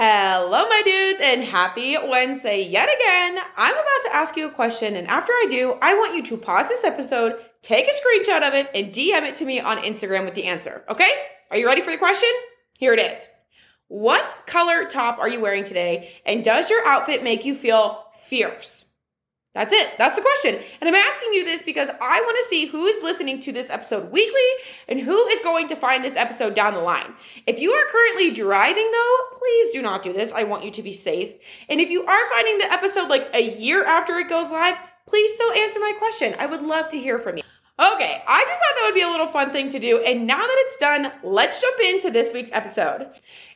Hello, my dudes, and happy Wednesday yet again. I'm about to ask you a question, and after I do, I want you to pause this episode, take a screenshot of it, and DM it to me on Instagram with the answer. Okay? Are you ready for the question? Here it is. What color top are you wearing today, and does your outfit make you feel fierce? That's it. That's the question. And I'm asking you this because I want to see who is listening to this episode weekly and who is going to find this episode down the line. If you are currently driving, though, please do not do this. I want you to be safe. And if you are finding the episode like a year after it goes live, please still answer my question. I would love to hear from you. Okay, I just thought that would be a little fun thing to do. And now that it's done, let's jump into this week's episode.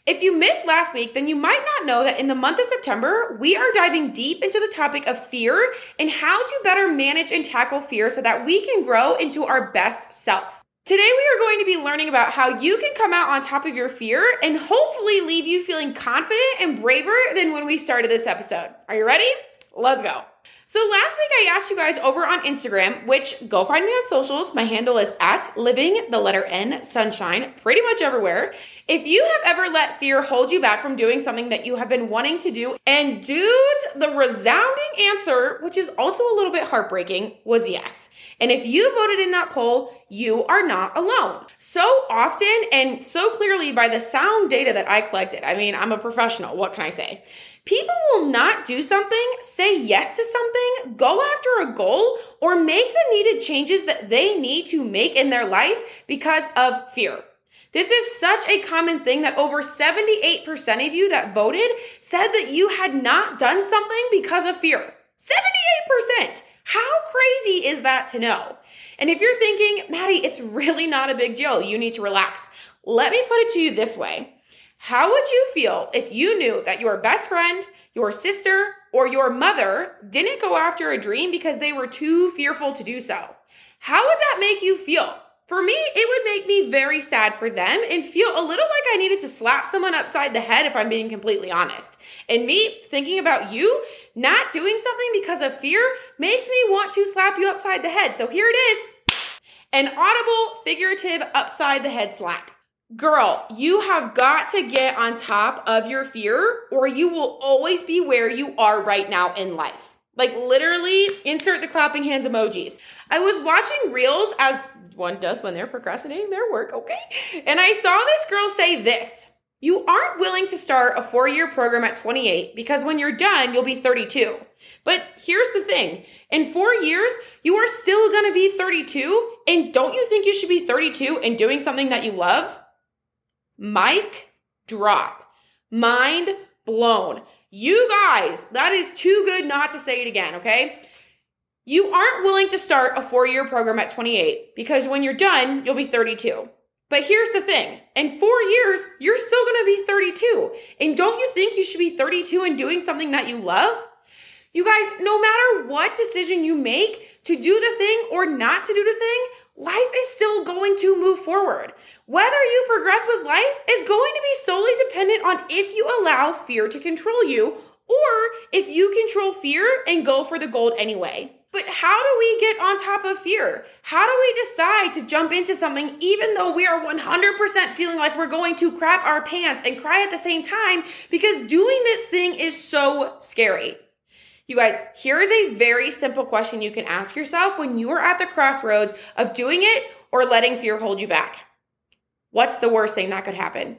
If you missed last week, then you might not know that in the month of September, we are diving deep into the topic of fear and how to better manage and tackle fear so that we can grow into our best self. Today, we are going to be learning about how you can come out on top of your fear and hopefully leave you feeling confident and braver than when we started this episode. Are you ready? Let's go. So last week I asked you guys over on Instagram, which go find me on socials. My handle is at living the letter N sunshine pretty much everywhere. If you have ever let fear hold you back from doing something that you have been wanting to do, and dudes, the resounding answer, which is also a little bit heartbreaking, was yes. And if you voted in that poll, you are not alone. So often and so clearly by the sound data that I collected, I mean, I'm a professional, what can I say? People will not do something, say yes to something, go after a goal, or make the needed changes that they need to make in their life because of fear. This is such a common thing that over 78% of you that voted said that you had not done something because of fear. 78%! How crazy is that to know? And if you're thinking, Maddie, it's really not a big deal, you need to relax. Let me put it to you this way how would you feel if you knew that your best friend, your sister, or your mother didn't go after a dream because they were too fearful to do so? How would that make you feel? For me, it would make me very sad for them and feel a little like I needed to slap someone upside the head if I'm being completely honest. And me thinking about you not doing something because of fear makes me want to slap you upside the head. So here it is an audible, figurative upside the head slap. Girl, you have got to get on top of your fear or you will always be where you are right now in life. Like literally, insert the clapping hands emojis. I was watching reels as one does when they're procrastinating their work, okay? And I saw this girl say this You aren't willing to start a four year program at 28 because when you're done, you'll be 32. But here's the thing in four years, you are still gonna be 32. And don't you think you should be 32 and doing something that you love? Mic drop. Mind blown. You guys, that is too good not to say it again, okay? You aren't willing to start a four year program at 28 because when you're done, you'll be 32. But here's the thing in four years, you're still gonna be 32. And don't you think you should be 32 and doing something that you love? You guys, no matter what decision you make to do the thing or not to do the thing, life is still going to move forward. Whether you progress with life is going to be solely dependent on if you allow fear to control you or if you control fear and go for the gold anyway. But how do we get on top of fear? How do we decide to jump into something even though we are 100% feeling like we're going to crap our pants and cry at the same time because doing this thing is so scary? You guys, here is a very simple question you can ask yourself when you are at the crossroads of doing it or letting fear hold you back. What's the worst thing that could happen?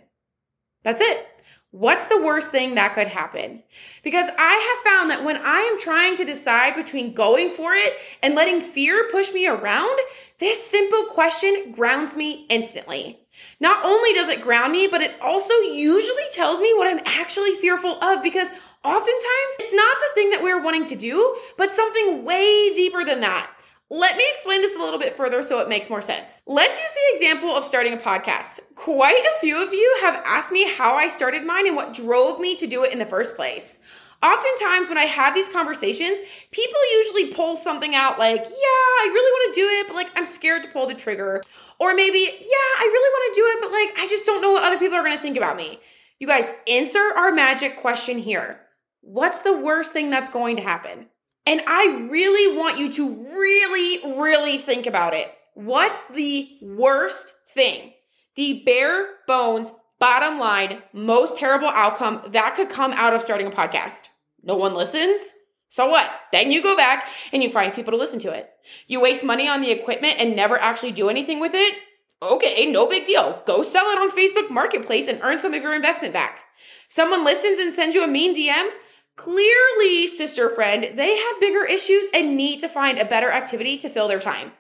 That's it. What's the worst thing that could happen? Because I have found that when I am trying to decide between going for it and letting fear push me around, this simple question grounds me instantly. Not only does it ground me, but it also usually tells me what I'm actually fearful of because Oftentimes, it's not the thing that we're wanting to do, but something way deeper than that. Let me explain this a little bit further so it makes more sense. Let's use the example of starting a podcast. Quite a few of you have asked me how I started mine and what drove me to do it in the first place. Oftentimes, when I have these conversations, people usually pull something out like, yeah, I really want to do it, but like I'm scared to pull the trigger. Or maybe, yeah, I really want to do it, but like I just don't know what other people are going to think about me. You guys, answer our magic question here. What's the worst thing that's going to happen? And I really want you to really, really think about it. What's the worst thing? The bare bones, bottom line, most terrible outcome that could come out of starting a podcast. No one listens? So what? Then you go back and you find people to listen to it. You waste money on the equipment and never actually do anything with it? Okay, no big deal. Go sell it on Facebook Marketplace and earn some of your investment back. Someone listens and sends you a mean DM? Clearly, sister friend, they have bigger issues and need to find a better activity to fill their time.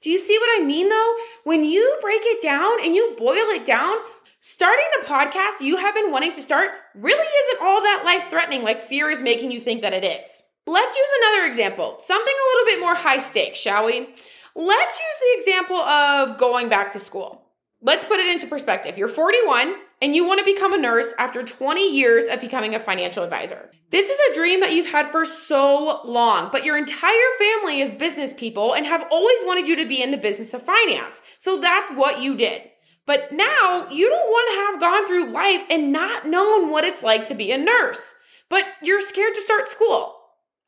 Do you see what I mean though? When you break it down and you boil it down, starting the podcast you have been wanting to start really isn't all that life threatening like fear is making you think that it is. Let's use another example, something a little bit more high stakes, shall we? Let's use the example of going back to school. Let's put it into perspective. You're 41 and you want to become a nurse after 20 years of becoming a financial advisor. This is a dream that you've had for so long, but your entire family is business people and have always wanted you to be in the business of finance. So that's what you did. But now you don't want to have gone through life and not known what it's like to be a nurse, but you're scared to start school.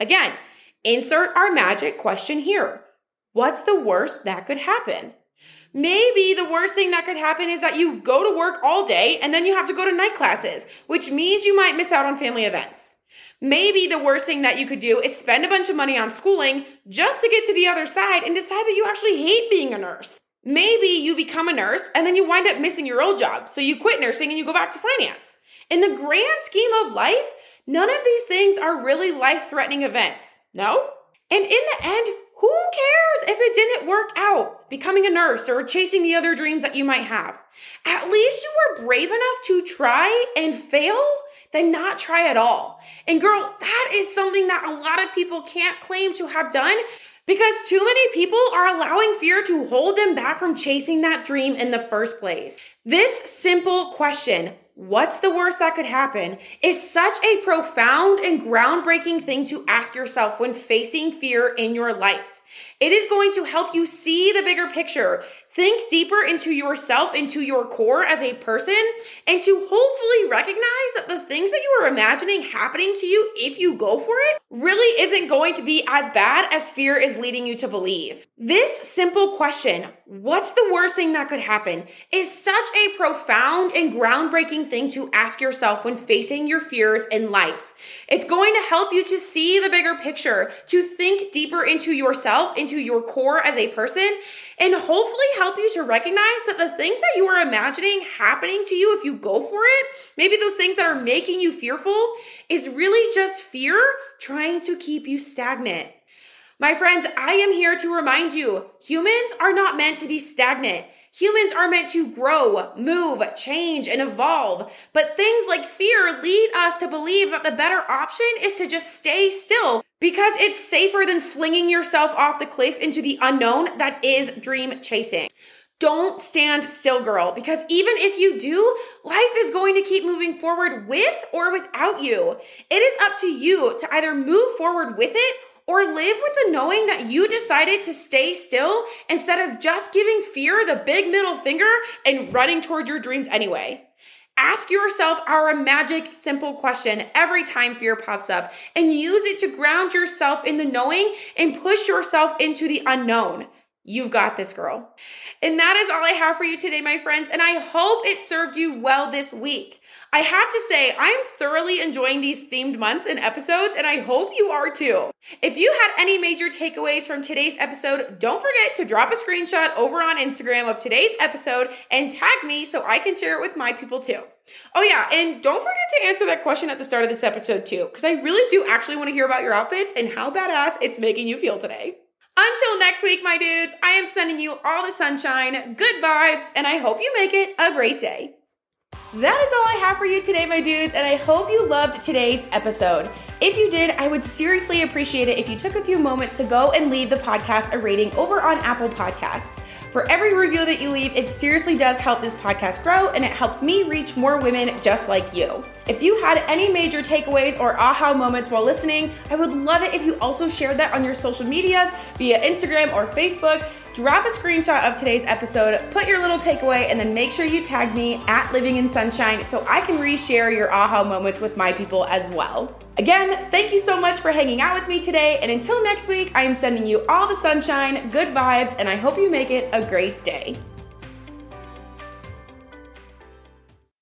Again, insert our magic question here. What's the worst that could happen? Maybe the worst thing that could happen is that you go to work all day and then you have to go to night classes, which means you might miss out on family events. Maybe the worst thing that you could do is spend a bunch of money on schooling just to get to the other side and decide that you actually hate being a nurse. Maybe you become a nurse and then you wind up missing your old job, so you quit nursing and you go back to finance. In the grand scheme of life, none of these things are really life threatening events. No? And in the end, who work out becoming a nurse or chasing the other dreams that you might have? At least you were brave enough to try and fail than not try at all. And girl, that is something that a lot of people can't claim to have done because too many people are allowing fear to hold them back from chasing that dream in the first place. This simple question, what's the worst that could happen, is such a profound and groundbreaking thing to ask yourself when facing fear in your life. It is going to help you see the bigger picture, think deeper into yourself, into your core as a person, and to hopefully recognize that the things that you are imagining happening to you if you go for it really isn't going to be as bad as fear is leading you to believe. This simple question, what's the worst thing that could happen, is such a profound and groundbreaking thing to ask yourself when facing your fears in life. It's going to help you to see the bigger picture, to think deeper into yourself, into your core as a person, and hopefully help you to recognize that the things that you are imagining happening to you if you go for it, maybe those things that are making you fearful, is really just fear trying to keep you stagnant. My friends, I am here to remind you humans are not meant to be stagnant. Humans are meant to grow, move, change, and evolve. But things like fear lead us to believe that the better option is to just stay still because it's safer than flinging yourself off the cliff into the unknown that is dream chasing. Don't stand still, girl, because even if you do, life is going to keep moving forward with or without you. It is up to you to either move forward with it or live with the knowing that you decided to stay still instead of just giving fear the big middle finger and running toward your dreams anyway. Ask yourself our magic simple question every time fear pops up and use it to ground yourself in the knowing and push yourself into the unknown. You've got this, girl. And that is all I have for you today, my friends. And I hope it served you well this week. I have to say, I'm thoroughly enjoying these themed months and episodes, and I hope you are too. If you had any major takeaways from today's episode, don't forget to drop a screenshot over on Instagram of today's episode and tag me so I can share it with my people too. Oh, yeah, and don't forget to answer that question at the start of this episode too, because I really do actually want to hear about your outfits and how badass it's making you feel today. Until next week, my dudes, I am sending you all the sunshine, good vibes, and I hope you make it a great day. That is all I have for you today, my dudes, and I hope you loved today's episode. If you did, I would seriously appreciate it if you took a few moments to go and leave the podcast a rating over on Apple Podcasts. For every review that you leave, it seriously does help this podcast grow and it helps me reach more women just like you. If you had any major takeaways or aha moments while listening, I would love it if you also shared that on your social medias via Instagram or Facebook. Drop a screenshot of today's episode, put your little takeaway, and then make sure you tag me at Living in Sunshine so I can reshare your aha moments with my people as well. Again, thank you so much for hanging out with me today. And until next week, I am sending you all the sunshine, good vibes, and I hope you make it a great day.